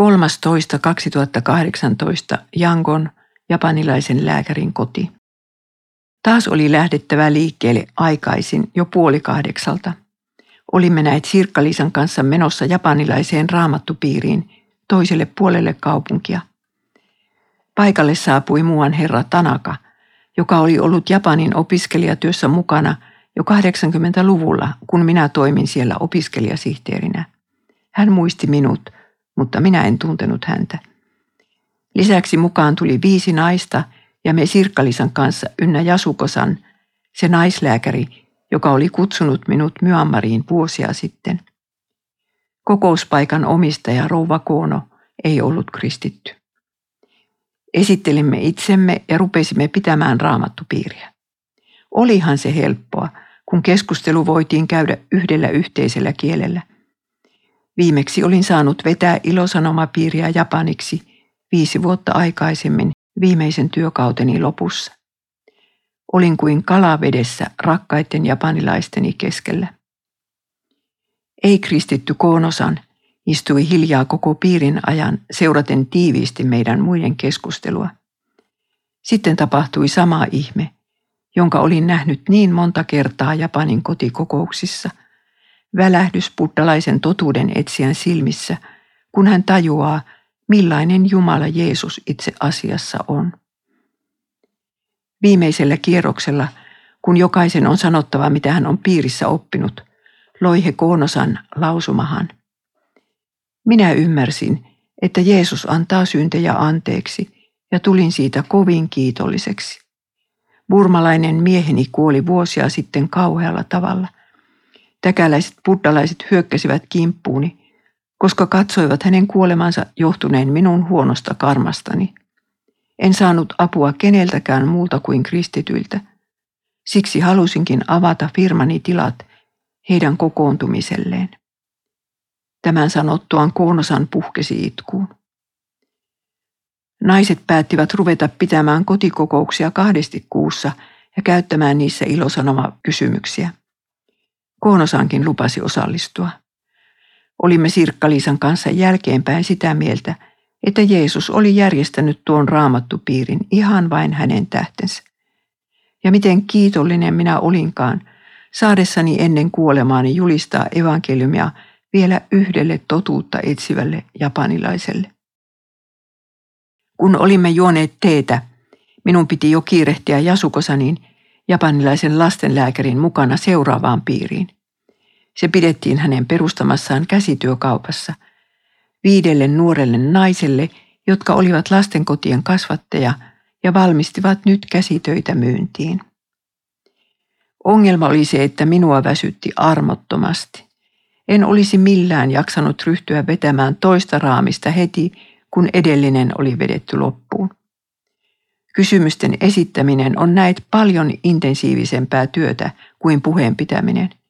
13.2018 Yangon, japanilaisen lääkärin koti. Taas oli lähdettävä liikkeelle aikaisin jo puoli kahdeksalta. Olimme näet Sirkka-Liisan kanssa menossa japanilaiseen raamattupiiriin toiselle puolelle kaupunkia. Paikalle saapui muuan herra Tanaka, joka oli ollut Japanin opiskelijatyössä mukana jo 80-luvulla, kun minä toimin siellä opiskelijasihteerinä. Hän muisti minut, mutta minä en tuntenut häntä. Lisäksi mukaan tuli viisi naista ja me Sirkkalisan kanssa ynnä Jasukosan, se naislääkäri, joka oli kutsunut minut Myanmariin vuosia sitten. Kokouspaikan omistaja Rouva Koono ei ollut kristitty. Esittelimme itsemme ja rupesimme pitämään raamattupiiriä. Olihan se helppoa, kun keskustelu voitiin käydä yhdellä yhteisellä kielellä. Viimeksi olin saanut vetää ilosanomapiiriä japaniksi viisi vuotta aikaisemmin viimeisen työkauteni lopussa. Olin kuin kalavedessä rakkaiden japanilaisteni keskellä. Ei-kristitty Koonosan istui hiljaa koko piirin ajan seuraten tiiviisti meidän muiden keskustelua. Sitten tapahtui sama ihme, jonka olin nähnyt niin monta kertaa Japanin kotikokouksissa. Välähdys buddalaisen totuuden etsijän silmissä, kun hän tajuaa, millainen Jumala Jeesus itse asiassa on. Viimeisellä kierroksella, kun jokaisen on sanottava, mitä hän on piirissä oppinut, loi he Koonosan lausumahan. Minä ymmärsin, että Jeesus antaa syntejä anteeksi ja tulin siitä kovin kiitolliseksi. Burmalainen mieheni kuoli vuosia sitten kauhealla tavalla. Täkäläiset buddalaiset hyökkäsivät kimppuuni – koska katsoivat hänen kuolemansa johtuneen minun huonosta karmastani. En saanut apua keneltäkään muulta kuin kristityiltä. Siksi halusinkin avata firmani tilat heidän kokoontumiselleen. Tämän sanottuaan Koonosan puhkesi itkuun. Naiset päättivät ruveta pitämään kotikokouksia kahdesti kuussa ja käyttämään niissä ilosanoma-kysymyksiä. Koonosankin lupasi osallistua. Olimme Sirkka-Liisan kanssa jälkeenpäin sitä mieltä, että Jeesus oli järjestänyt tuon raamattupiirin ihan vain hänen tähtensä. Ja miten kiitollinen minä olinkaan, saadessani ennen kuolemaani julistaa evankeliumia vielä yhdelle totuutta etsivälle japanilaiselle. Kun olimme juoneet teetä, minun piti jo kiirehtiä Jasukosaniin, japanilaisen lastenlääkärin mukana seuraavaan piiriin. Se pidettiin hänen perustamassaan käsityökaupassa viidelle nuorelle naiselle, jotka olivat lastenkotien kasvatteja ja valmistivat nyt käsitöitä myyntiin. Ongelma oli se, että minua väsytti armottomasti. En olisi millään jaksanut ryhtyä vetämään toista raamista heti, kun edellinen oli vedetty loppuun. Kysymysten esittäminen on näet paljon intensiivisempää työtä kuin puheen pitäminen –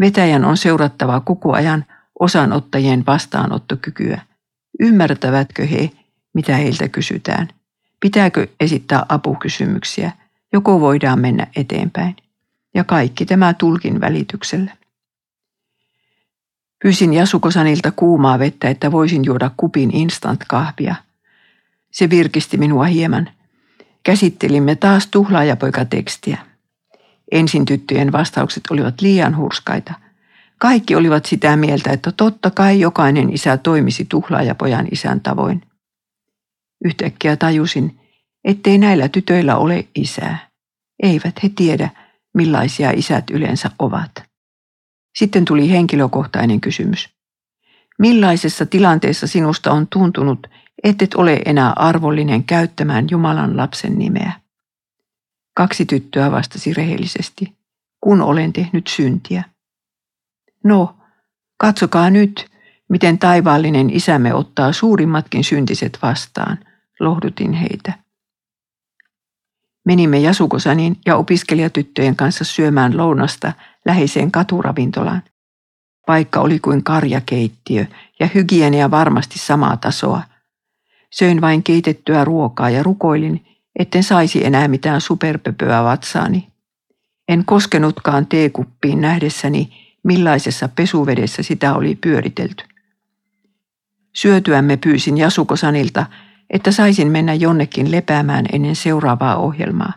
Vetäjän on seurattava koko ajan osanottajien vastaanottokykyä. Ymmärtävätkö he, mitä heiltä kysytään? Pitääkö esittää apukysymyksiä? Joko voidaan mennä eteenpäin? Ja kaikki tämä tulkin välityksellä. Pyysin Jasukosanilta kuumaa vettä, että voisin juoda kupin instant-kahvia. Se virkisti minua hieman. Käsittelimme taas tuhlaajapoikatekstiä. Ensin tyttöjen vastaukset olivat liian hurskaita. Kaikki olivat sitä mieltä, että totta kai jokainen isä toimisi tuhlaajapojan isän tavoin. Yhtäkkiä tajusin, ettei näillä tytöillä ole isää. Eivät he tiedä, millaisia isät yleensä ovat. Sitten tuli henkilökohtainen kysymys. Millaisessa tilanteessa sinusta on tuntunut, ettet ole enää arvollinen käyttämään Jumalan lapsen nimeä? Kaksi tyttöä vastasi rehellisesti, kun olen tehnyt syntiä. No, katsokaa nyt, miten taivaallinen isämme ottaa suurimmatkin syntiset vastaan, lohdutin heitä. Menimme Jasukosanin ja opiskelijatyttöjen kanssa syömään lounasta läheiseen katuravintolaan. Paikka oli kuin karjakeittiö ja hygienia varmasti samaa tasoa. Söin vain keitettyä ruokaa ja rukoilin, etten saisi enää mitään superpöpöä vatsaani. En koskenutkaan teekuppiin nähdessäni, millaisessa pesuvedessä sitä oli pyöritelty. Syötyämme pyysin Jasukosanilta, että saisin mennä jonnekin lepäämään ennen seuraavaa ohjelmaa.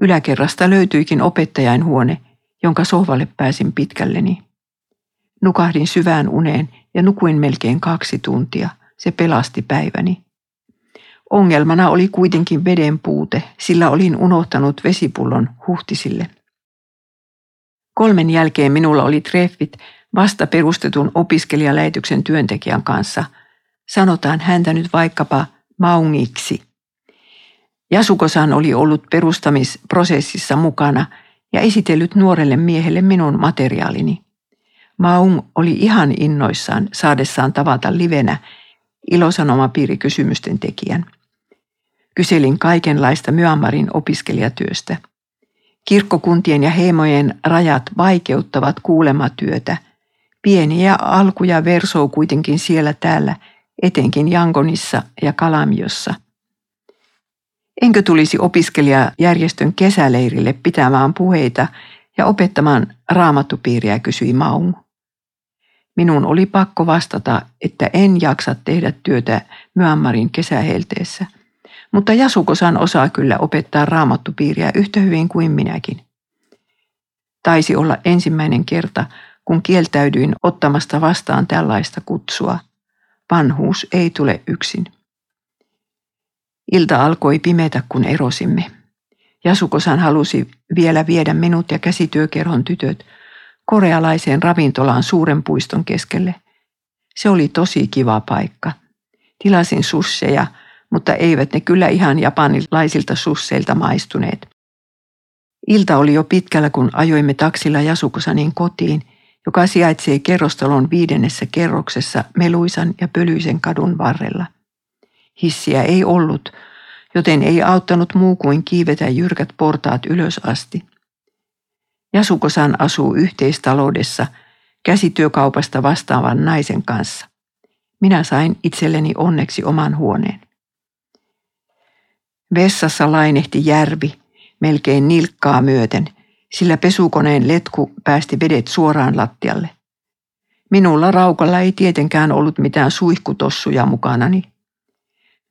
Yläkerrasta löytyikin opettajain huone, jonka sohvalle pääsin pitkälleni. Nukahdin syvään uneen ja nukuin melkein kaksi tuntia. Se pelasti päiväni. Ongelmana oli kuitenkin veden puute, sillä olin unohtanut vesipullon huhtisille. Kolmen jälkeen minulla oli treffit vasta perustetun opiskelijalähetyksen työntekijän kanssa. Sanotaan häntä nyt vaikkapa Maungiksi. Jasukosan oli ollut perustamisprosessissa mukana ja esitellyt nuorelle miehelle minun materiaalini. Maung oli ihan innoissaan saadessaan tavata livenä ilosanomapiirikysymysten tekijän. Kyselin kaikenlaista Myanmarin opiskelijatyöstä. Kirkkokuntien ja heimojen rajat vaikeuttavat kuulematyötä. Pieniä alkuja versoo kuitenkin siellä täällä, etenkin Jangonissa ja Kalamiossa. Enkö tulisi opiskelijajärjestön kesäleirille pitämään puheita ja opettamaan raamattupiiriä, kysyi Maung. Minun oli pakko vastata, että en jaksa tehdä työtä Myanmarin kesähelteessä. Mutta Jasukosan osaa kyllä opettaa raamattupiiriä yhtä hyvin kuin minäkin. Taisi olla ensimmäinen kerta, kun kieltäydyin ottamasta vastaan tällaista kutsua. Vanhuus ei tule yksin. Ilta alkoi pimetä, kun erosimme. Jasukosan halusi vielä viedä minut ja käsityökerhon tytöt korealaiseen ravintolaan suuren puiston keskelle. Se oli tosi kiva paikka. Tilasin susseja, mutta eivät ne kyllä ihan japanilaisilta susseilta maistuneet. Ilta oli jo pitkällä, kun ajoimme taksilla Jasukosanin kotiin, joka sijaitsee kerrostalon viidennessä kerroksessa Meluisan ja Pölyisen kadun varrella. Hissiä ei ollut, joten ei auttanut muu kuin kiivetä jyrkät portaat ylös asti. Jasukosan asuu yhteistaloudessa käsityökaupasta vastaavan naisen kanssa. Minä sain itselleni onneksi oman huoneen. Vessassa lainehti järvi, melkein nilkkaa myöten, sillä pesukoneen letku päästi vedet suoraan lattialle. Minulla raukalla ei tietenkään ollut mitään suihkutossuja mukanani.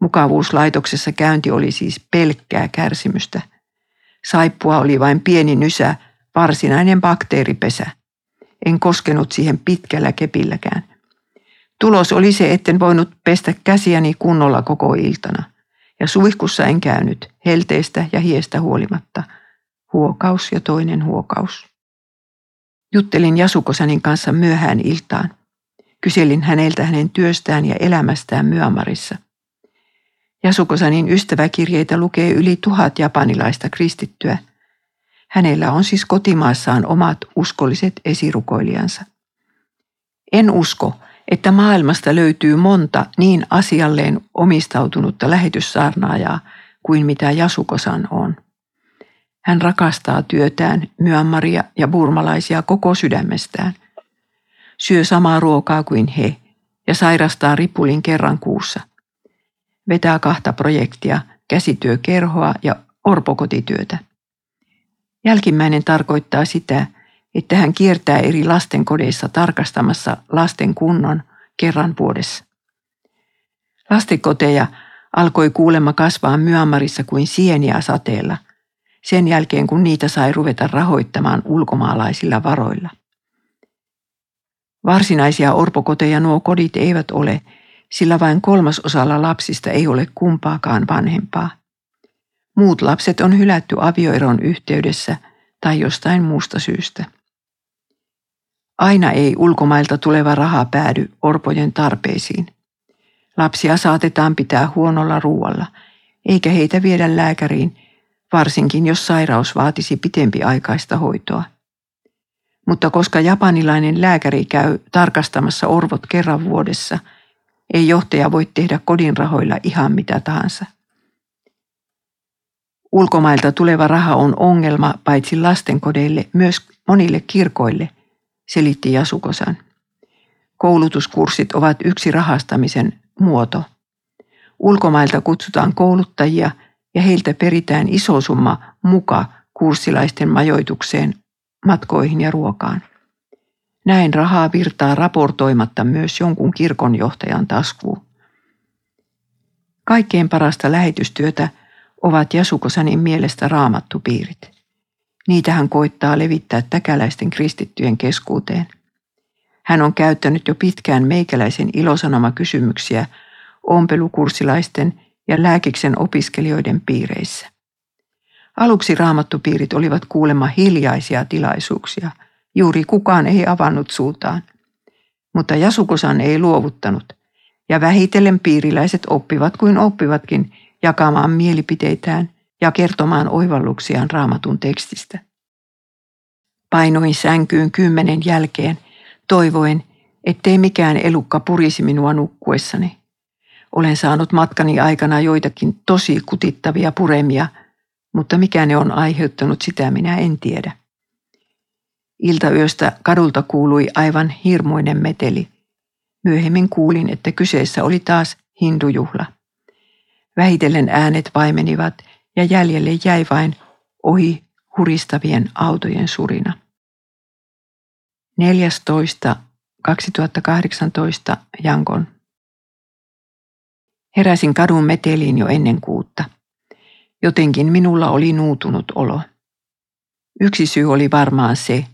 Mukavuuslaitoksessa käynti oli siis pelkkää kärsimystä. Saippua oli vain pieni nysä, varsinainen bakteeripesä. En koskenut siihen pitkällä kepilläkään. Tulos oli se, etten voinut pestä käsiäni kunnolla koko iltana. Ja suihkussa en käynyt, helteistä ja hiestä huolimatta. Huokaus ja toinen huokaus. Juttelin Jasukosanin kanssa myöhään iltaan. Kyselin häneltä hänen työstään ja elämästään Myanmarissa. Jasukosanin ystäväkirjeitä lukee yli tuhat japanilaista kristittyä. Hänellä on siis kotimaassaan omat uskolliset esirukoilijansa. En usko, että maailmasta löytyy monta niin asialleen omistautunutta lähetyssaarnaajaa kuin mitä Jasukosan on. Hän rakastaa työtään, Myanmaria ja burmalaisia koko sydämestään. Syö samaa ruokaa kuin he ja sairastaa ripulin kerran kuussa – vetää kahta projektia, käsityökerhoa ja orpokotityötä. Jälkimmäinen tarkoittaa sitä, että hän kiertää eri lastenkodeissa tarkastamassa lasten kunnon kerran vuodessa. Lastenkoteja alkoi kuulemma kasvaa Myanmarissa kuin sieniä sateella, sen jälkeen kun niitä sai ruveta rahoittamaan ulkomaalaisilla varoilla. Varsinaisia orpokoteja nuo kodit eivät ole, sillä vain kolmasosalla lapsista ei ole kumpaakaan vanhempaa. Muut lapset on hylätty avioeron yhteydessä tai jostain muusta syystä. Aina ei ulkomailta tuleva raha päädy orpojen tarpeisiin. Lapsia saatetaan pitää huonolla ruoalla, eikä heitä viedä lääkäriin, varsinkin jos sairaus vaatisi pitempiaikaista hoitoa. Mutta koska japanilainen lääkäri käy tarkastamassa orvot kerran vuodessa – ei johtaja voi tehdä kodin rahoilla ihan mitä tahansa. Ulkomailta tuleva raha on ongelma paitsi lastenkodeille myös monille kirkoille, selitti Jasukosan. Koulutuskurssit ovat yksi rahastamisen muoto. Ulkomailta kutsutaan kouluttajia ja heiltä peritään iso summa muka kurssilaisten majoitukseen, matkoihin ja ruokaan. Näin rahaa virtaa raportoimatta myös jonkun kirkonjohtajan taskuun. Kaikkein parasta lähetystyötä ovat Jasukosanin mielestä raamattupiirit. Niitä hän koittaa levittää täkäläisten kristittyjen keskuuteen. Hän on käyttänyt jo pitkään meikäläisen ilosanomakysymyksiä ompelukurssilaisten ja lääkiksen opiskelijoiden piireissä. Aluksi raamattupiirit olivat kuulemma hiljaisia tilaisuuksia. Juuri kukaan ei avannut suutaan. Mutta Jasukosan ei luovuttanut, ja vähitellen piiriläiset oppivat kuin oppivatkin jakamaan mielipiteitään ja kertomaan oivalluksiaan raamatun tekstistä. Painoin sänkyyn kymmenen jälkeen, toivoen, ettei mikään elukka purisi minua nukkuessani. Olen saanut matkani aikana joitakin tosi kutittavia puremia, mutta mikä ne on aiheuttanut sitä minä en tiedä. Iltayöstä kadulta kuului aivan hirmuinen meteli. Myöhemmin kuulin, että kyseessä oli taas hindujuhla. Vähitellen äänet vaimenivat ja jäljelle jäi vain ohi huristavien autojen surina. 14. 2018 Jankon. Heräsin kadun meteliin jo ennen kuutta. Jotenkin minulla oli nuutunut olo. Yksi syy oli varmaan se,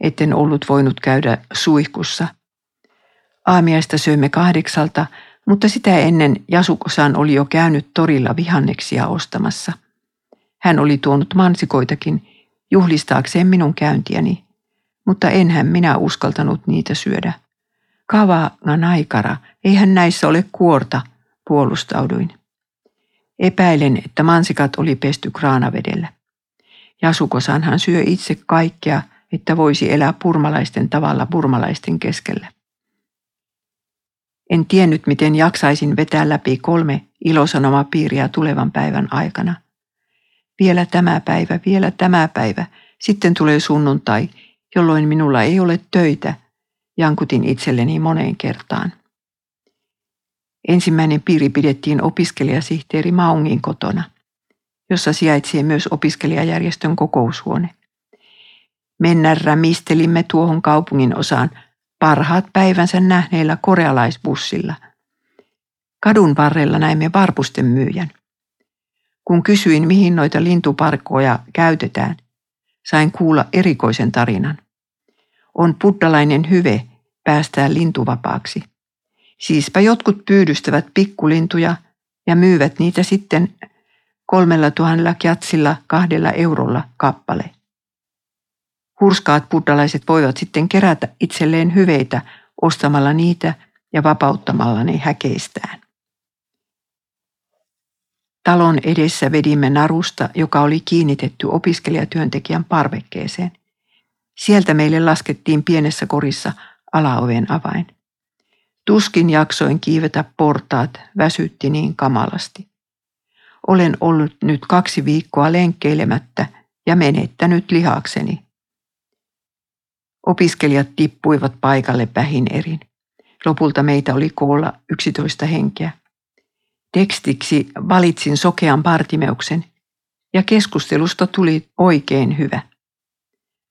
etten ollut voinut käydä suihkussa. Aamiaista söimme kahdeksalta, mutta sitä ennen Jasukosan oli jo käynyt torilla vihanneksia ostamassa. Hän oli tuonut mansikoitakin juhlistaakseen minun käyntiäni, mutta enhän minä uskaltanut niitä syödä. Kava naikara, eihän näissä ole kuorta, puolustauduin. Epäilen, että mansikat oli pesty kraanavedellä. Jasukosanhan syö itse kaikkea, että voisi elää purmalaisten tavalla purmalaisten keskellä. En tiennyt, miten jaksaisin vetää läpi kolme ilosanomapiiriä tulevan päivän aikana. Vielä tämä päivä, vielä tämä päivä, sitten tulee sunnuntai, jolloin minulla ei ole töitä, jankutin itselleni moneen kertaan. Ensimmäinen piiri pidettiin opiskelijasihteeri Maungin kotona, jossa sijaitsee myös opiskelijajärjestön kokoushuone. Mennä rämistelimme tuohon kaupungin osaan parhaat päivänsä nähneillä korealaisbussilla. Kadun varrella näimme varpusten myyjän. Kun kysyin, mihin noita lintuparkkoja käytetään, sain kuulla erikoisen tarinan. On buddalainen hyve päästää lintuvapaaksi. Siispä jotkut pyydystävät pikkulintuja ja myyvät niitä sitten kolmella tuhannella kjatsilla kahdella eurolla kappale. Hurskaat buddalaiset voivat sitten kerätä itselleen hyveitä ostamalla niitä ja vapauttamalla ne häkeistään. Talon edessä vedimme narusta, joka oli kiinnitetty opiskelijatyöntekijän parvekkeeseen. Sieltä meille laskettiin pienessä korissa alaoven avain. Tuskin jaksoin kiivetä portaat, väsytti niin kamalasti. Olen ollut nyt kaksi viikkoa lenkkeilemättä ja menettänyt lihakseni. Opiskelijat tippuivat paikalle vähin erin. Lopulta meitä oli koolla 11 henkeä. Tekstiksi valitsin sokean partimeuksen ja keskustelusta tuli oikein hyvä.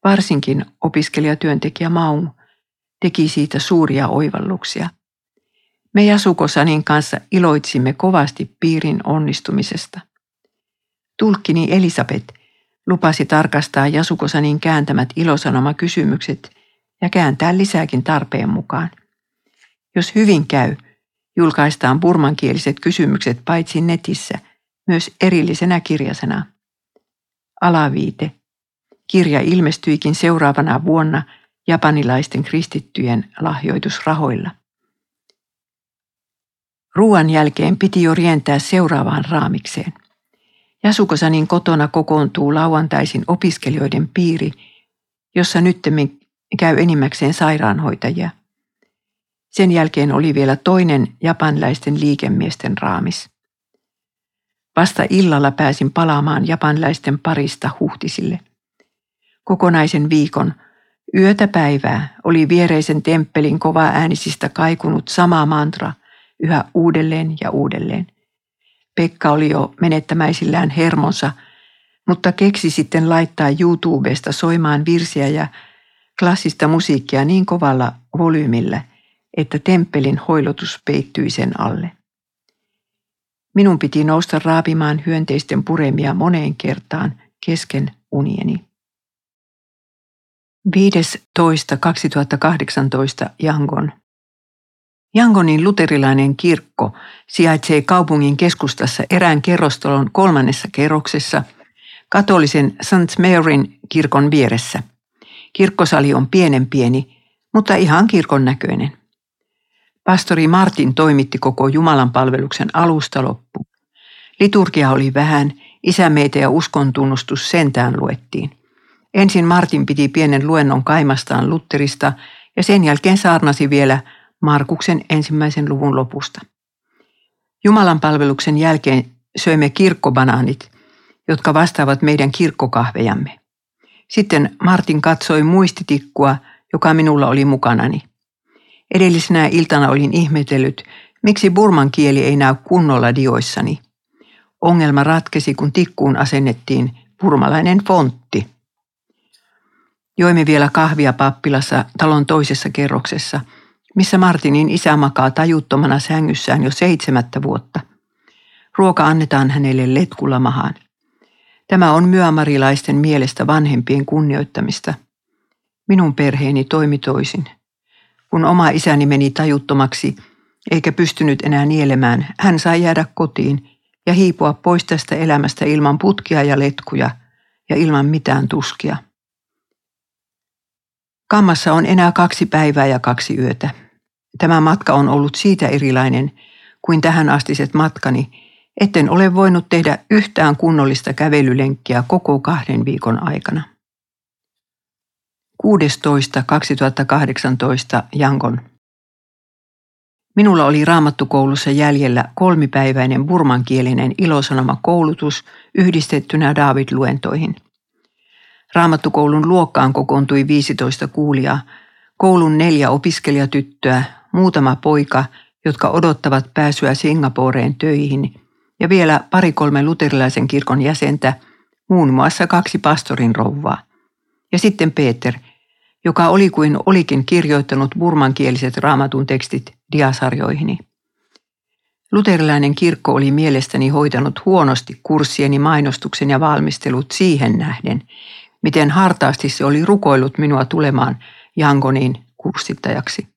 Varsinkin opiskelijatyöntekijä Maung teki siitä suuria oivalluksia. Me Jasukosanin kanssa iloitsimme kovasti piirin onnistumisesta. Tulkkini Elisabeth lupasi tarkastaa Jasukosanin kääntämät ilosanomakysymykset ja kääntää lisääkin tarpeen mukaan. Jos hyvin käy, julkaistaan burmankieliset kysymykset paitsi netissä, myös erillisenä kirjasena. Alaviite. Kirja ilmestyikin seuraavana vuonna japanilaisten kristittyjen lahjoitusrahoilla. Ruoan jälkeen piti jo rientää seuraavaan raamikseen. Jasukosanin kotona kokoontuu lauantaisin opiskelijoiden piiri, jossa nyttemmin käy enimmäkseen sairaanhoitajia – sen jälkeen oli vielä toinen japanlaisten liikemiesten raamis. Vasta illalla pääsin palaamaan japanlaisten parista huhtisille. Kokonaisen viikon, yötä päivää, oli viereisen temppelin kova äänisistä kaikunut sama mantra yhä uudelleen ja uudelleen. Pekka oli jo menettämäisillään hermonsa, mutta keksi sitten laittaa YouTubesta soimaan virsiä ja klassista musiikkia niin kovalla volyymillä, että temppelin hoilotus peittyi sen alle. Minun piti nousta raapimaan hyönteisten puremia moneen kertaan kesken unieni. 15.2018 Jangon. Jangonin luterilainen kirkko sijaitsee kaupungin keskustassa erään kerrostalon kolmannessa kerroksessa katolisen St. Maryn kirkon vieressä. Kirkkosali on pienen pieni, mutta ihan kirkon näköinen. Pastori Martin toimitti koko Jumalan palveluksen alusta loppuun. Liturgia oli vähän, isämeitä ja uskon tunnustus sentään luettiin. Ensin Martin piti pienen luennon kaimastaan Lutterista ja sen jälkeen saarnasi vielä Markuksen ensimmäisen luvun lopusta. Jumalan palveluksen jälkeen söimme kirkkobanaanit, jotka vastaavat meidän kirkkokahvejamme. Sitten Martin katsoi muistitikkua, joka minulla oli mukanani. Edellisenä iltana olin ihmetellyt, miksi burman kieli ei näy kunnolla dioissani. Ongelma ratkesi, kun tikkuun asennettiin burmalainen fontti. Joimme vielä kahvia pappilassa talon toisessa kerroksessa, missä Martinin isä makaa tajuttomana sängyssään jo seitsemättä vuotta. Ruoka annetaan hänelle letkulla mahaan. Tämä on myömarilaisten mielestä vanhempien kunnioittamista. Minun perheeni toimi toisin. Kun oma isäni meni tajuttomaksi eikä pystynyt enää nielemään, hän sai jäädä kotiin ja hiipua pois tästä elämästä ilman putkia ja letkuja ja ilman mitään tuskia. Kammassa on enää kaksi päivää ja kaksi yötä. Tämä matka on ollut siitä erilainen kuin tähän astiset matkani, etten ole voinut tehdä yhtään kunnollista kävelylenkkiä koko kahden viikon aikana. 16.2018 Jangon. Minulla oli raamattukoulussa jäljellä kolmipäiväinen burmankielinen ilosanoma-koulutus yhdistettynä David-luentoihin. Raamattukoulun luokkaan kokoontui 15 kuulijaa, koulun neljä opiskelijatyttöä, muutama poika, jotka odottavat pääsyä Singaporeen töihin, ja vielä pari-kolme luterilaisen kirkon jäsentä, muun muassa kaksi pastorin rouvaa. Ja sitten Peter – joka oli kuin olikin kirjoittanut burmankieliset raamatun tekstit diasarjoihini. Luterilainen kirkko oli mielestäni hoitanut huonosti kurssieni mainostuksen ja valmistelut siihen nähden, miten hartaasti se oli rukoillut minua tulemaan Jangonin kurssittajaksi.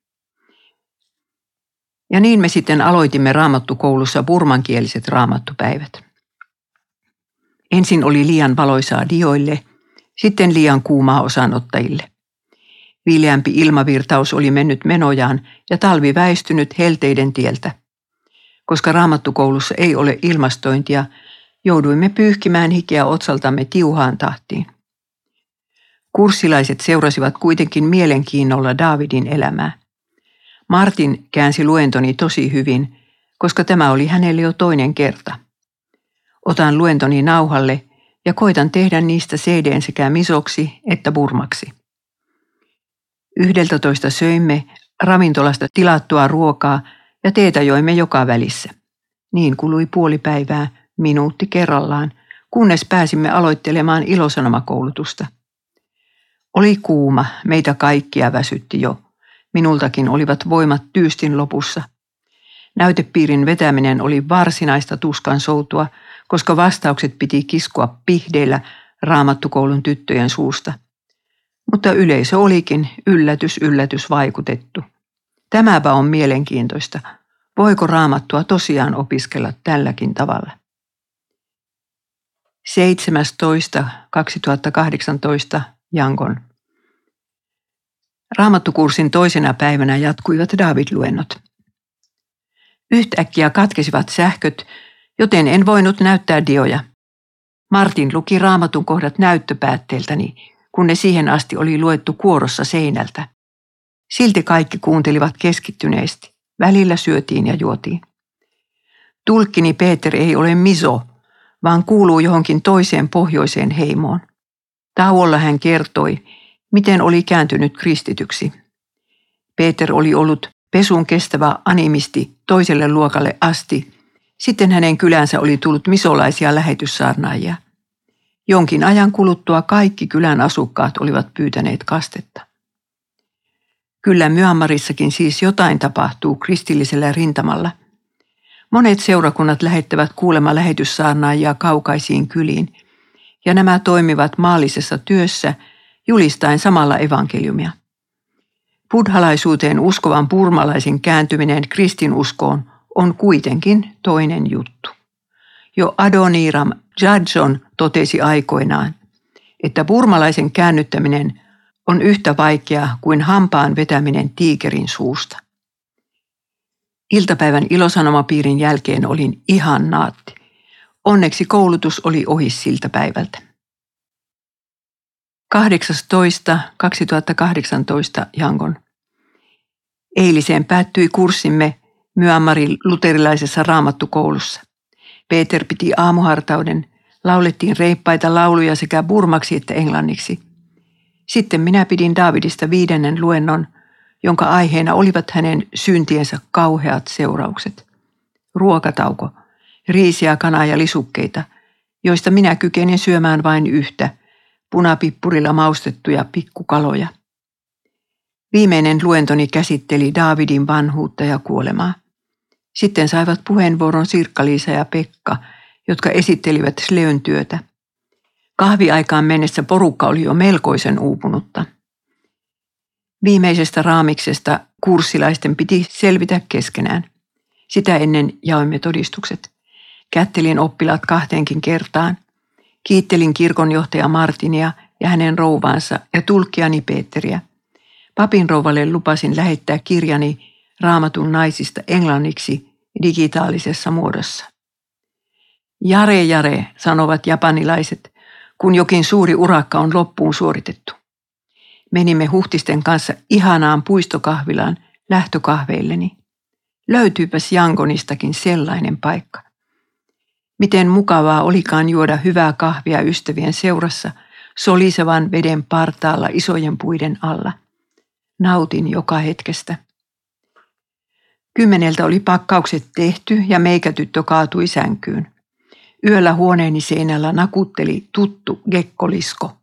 Ja niin me sitten aloitimme raamattukoulussa burmankieliset raamattupäivät. Ensin oli liian valoisaa dioille, sitten liian kuumaa osanottajille. Viileämpi ilmavirtaus oli mennyt menojaan ja talvi väistynyt helteiden tieltä. Koska raamattukoulussa ei ole ilmastointia, jouduimme pyyhkimään hikeä otsaltamme tiuhaan tahtiin. Kurssilaiset seurasivat kuitenkin mielenkiinnolla Davidin elämää. Martin käänsi luentoni tosi hyvin, koska tämä oli hänelle jo toinen kerta. Otan luentoni nauhalle ja koitan tehdä niistä CD sekä misoksi että burmaksi. Yhdeltä toista söimme ravintolasta tilattua ruokaa ja teetä joimme joka välissä. Niin kului puoli päivää, minuutti kerrallaan, kunnes pääsimme aloittelemaan ilosanomakoulutusta. Oli kuuma, meitä kaikkia väsytti jo. Minultakin olivat voimat tyystin lopussa. Näytepiirin vetäminen oli varsinaista tuskan soutua, koska vastaukset piti kiskoa pihdeillä raamattukoulun tyttöjen suusta – mutta yleisö olikin yllätys yllätys vaikutettu. Tämäpä on mielenkiintoista. Voiko raamattua tosiaan opiskella tälläkin tavalla? 17.2018 Jankon. Raamattukurssin toisena päivänä jatkuivat David-luennot. Yhtäkkiä katkesivat sähköt, joten en voinut näyttää dioja. Martin luki raamatun kohdat näyttöpäätteeltäni kun ne siihen asti oli luettu kuorossa seinältä. Silti kaikki kuuntelivat keskittyneesti. Välillä syötiin ja juotiin. Tulkkini Peter ei ole miso, vaan kuuluu johonkin toiseen pohjoiseen heimoon. Tauolla hän kertoi, miten oli kääntynyt kristityksi. Peter oli ollut pesun kestävä animisti toiselle luokalle asti. Sitten hänen kylänsä oli tullut misolaisia lähetyssaarnaajia. Jonkin ajan kuluttua kaikki kylän asukkaat olivat pyytäneet kastetta. Kyllä Myanmarissakin siis jotain tapahtuu kristillisellä rintamalla. Monet seurakunnat lähettävät kuulema lähetyssaarnaajia kaukaisiin kyliin, ja nämä toimivat maallisessa työssä julistaen samalla evankeliumia. Buddhalaisuuteen uskovan purmalaisen kääntyminen kristinuskoon on kuitenkin toinen juttu. Jo Adoniram Judson totesi aikoinaan, että burmalaisen käännyttäminen on yhtä vaikeaa kuin hampaan vetäminen tiikerin suusta. Iltapäivän ilosanomapiirin jälkeen olin ihan naatti. Onneksi koulutus oli ohi siltä päivältä. 18.2018 Jangon. Eiliseen päättyi kurssimme Myanmarin luterilaisessa raamattukoulussa. Peter piti aamuhartauden, laulettiin reippaita lauluja sekä burmaksi että englanniksi. Sitten minä pidin Davidista viidennen luennon, jonka aiheena olivat hänen syntiensä kauheat seuraukset. Ruokatauko, riisiä, kanaa ja lisukkeita, joista minä kykenin syömään vain yhtä, punapippurilla maustettuja pikkukaloja. Viimeinen luentoni käsitteli Daavidin vanhuutta ja kuolemaa. Sitten saivat puheenvuoron Sirkka-Liisa ja Pekka, jotka esittelivät Sleön työtä. Kahviaikaan mennessä porukka oli jo melkoisen uupunutta. Viimeisestä raamiksesta kurssilaisten piti selvitä keskenään. Sitä ennen jaoimme todistukset. Kättelin oppilaat kahteenkin kertaan. Kiittelin kirkonjohtaja Martinia ja hänen rouvaansa ja tulkkiani Peetteriä. Papin rouvalle lupasin lähettää kirjani raamatun naisista englanniksi digitaalisessa muodossa. Jare jare, sanovat japanilaiset, kun jokin suuri urakka on loppuun suoritettu. Menimme huhtisten kanssa ihanaan puistokahvilaan lähtökahveilleni. Löytyypäs Jankonistakin sellainen paikka. Miten mukavaa olikaan juoda hyvää kahvia ystävien seurassa solisevan veden partaalla isojen puiden alla. Nautin joka hetkestä. Kymmeneltä oli pakkaukset tehty ja meikätyttö kaatui sänkyyn. Yöllä huoneeni seinällä nakutteli tuttu gekkolisko.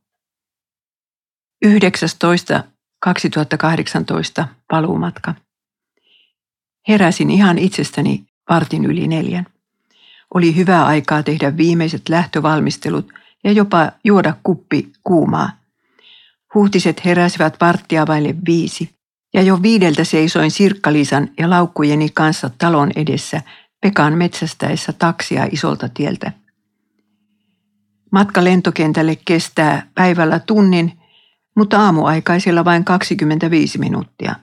19.2018 paluumatka. Heräsin ihan itsestäni vartin yli neljän. Oli hyvää aikaa tehdä viimeiset lähtövalmistelut ja jopa juoda kuppi kuumaa. Huhtiset heräsivät varttia vaille viisi ja jo viideltä seisoin Sirkkaliisan ja laukkujeni kanssa talon edessä Pekan metsästäessä taksia isolta tieltä. Matka lentokentälle kestää päivällä tunnin, mutta aamuaikaisella vain 25 minuuttia.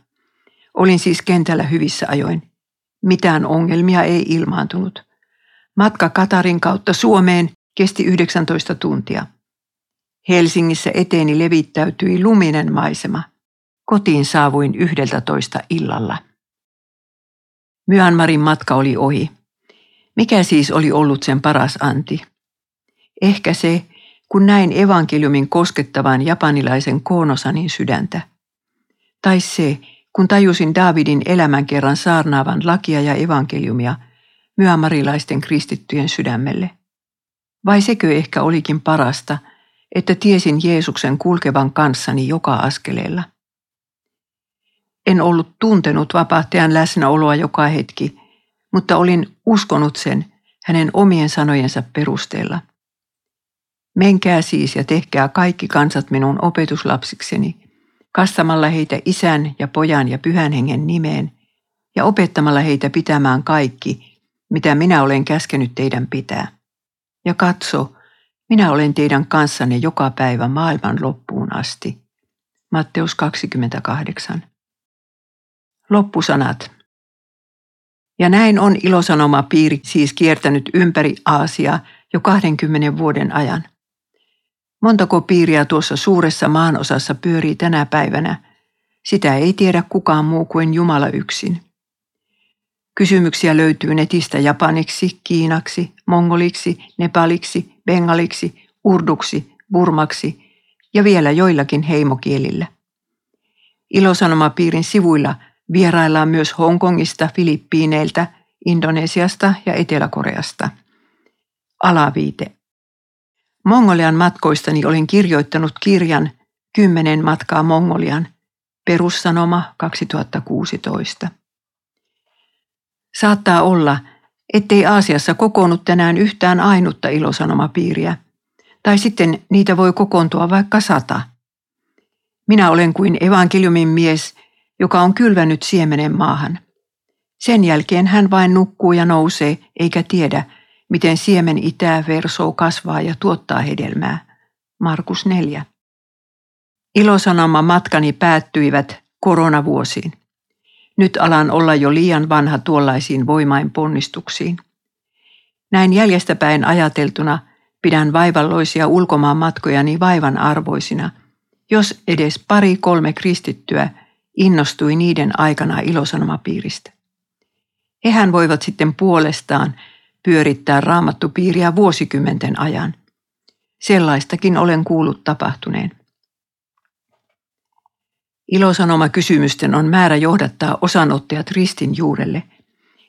Olin siis kentällä hyvissä ajoin. Mitään ongelmia ei ilmaantunut. Matka Katarin kautta Suomeen kesti 19 tuntia. Helsingissä eteeni levittäytyi luminen maisema – Kotiin saavuin yhdeltä toista illalla. Myanmarin matka oli ohi. Mikä siis oli ollut sen paras anti? Ehkä se, kun näin evankeliumin koskettavan japanilaisen Koonosanin sydäntä. Tai se, kun tajusin Davidin elämän kerran saarnaavan lakia ja evankeliumia myamarilaisten kristittyjen sydämelle. Vai sekö ehkä olikin parasta, että tiesin Jeesuksen kulkevan kanssani joka askeleella? En ollut tuntenut vapahtajan läsnäoloa joka hetki, mutta olin uskonut sen hänen omien sanojensa perusteella. Menkää siis ja tehkää kaikki kansat minun opetuslapsikseni, kastamalla heitä isän ja pojan ja pyhän hengen nimeen ja opettamalla heitä pitämään kaikki, mitä minä olen käskenyt teidän pitää. Ja katso, minä olen teidän kanssanne joka päivä maailman loppuun asti. Matteus 28. Loppusanat. Ja näin on ilosanoma piiri siis kiertänyt ympäri Aasiaa jo 20 vuoden ajan. Montako piiriä tuossa suuressa maanosassa pyörii tänä päivänä, sitä ei tiedä kukaan muu kuin Jumala yksin. Kysymyksiä löytyy netistä japaniksi, kiinaksi, mongoliksi, nepaliksi, bengaliksi, urduksi, burmaksi ja vielä joillakin heimokielillä. Ilosanomapiirin sivuilla – Vieraillaan myös Hongkongista, Filippiineiltä, Indonesiasta ja Etelä-Koreasta. Alaviite. Mongolian matkoistani olin kirjoittanut kirjan Kymmenen matkaa Mongolian, Perussanoma 2016. Saattaa olla, ettei Aasiassa kokoonnut tänään yhtään ainutta ilosanomapiiriä, tai sitten niitä voi kokoontua vaikka sata. Minä olen kuin evankeliumin mies, joka on kylvänyt siemenen maahan. Sen jälkeen hän vain nukkuu ja nousee, eikä tiedä, miten siemen itää versoo kasvaa ja tuottaa hedelmää. Markus 4. Ilosanoma matkani päättyivät koronavuosiin. Nyt alan olla jo liian vanha tuollaisiin voimain ponnistuksiin. Näin jäljestäpäin ajateltuna pidän vaivalloisia ulkomaan matkojani vaivan arvoisina, jos edes pari kolme kristittyä innostui niiden aikana ilosanomapiiristä. Hehän voivat sitten puolestaan pyörittää raamattupiiriä vuosikymmenten ajan. Sellaistakin olen kuullut tapahtuneen. Ilosanoma kysymysten on määrä johdattaa osanottajat ristin juurelle,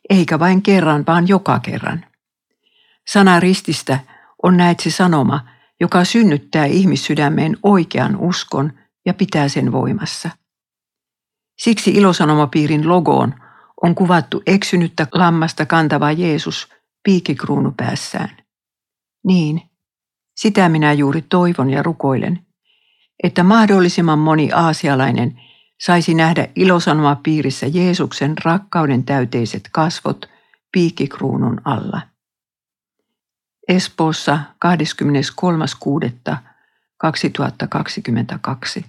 eikä vain kerran, vaan joka kerran. Sana rististä on näet se sanoma, joka synnyttää ihmissydämeen oikean uskon ja pitää sen voimassa. Siksi ilosanomapiirin logoon on kuvattu eksynyttä lammasta kantava Jeesus piikikruunu päässään. Niin, sitä minä juuri toivon ja rukoilen, että mahdollisimman moni aasialainen saisi nähdä ilosanomapiirissä Jeesuksen rakkauden täyteiset kasvot piikikruunun alla. Espoossa 23.6.2022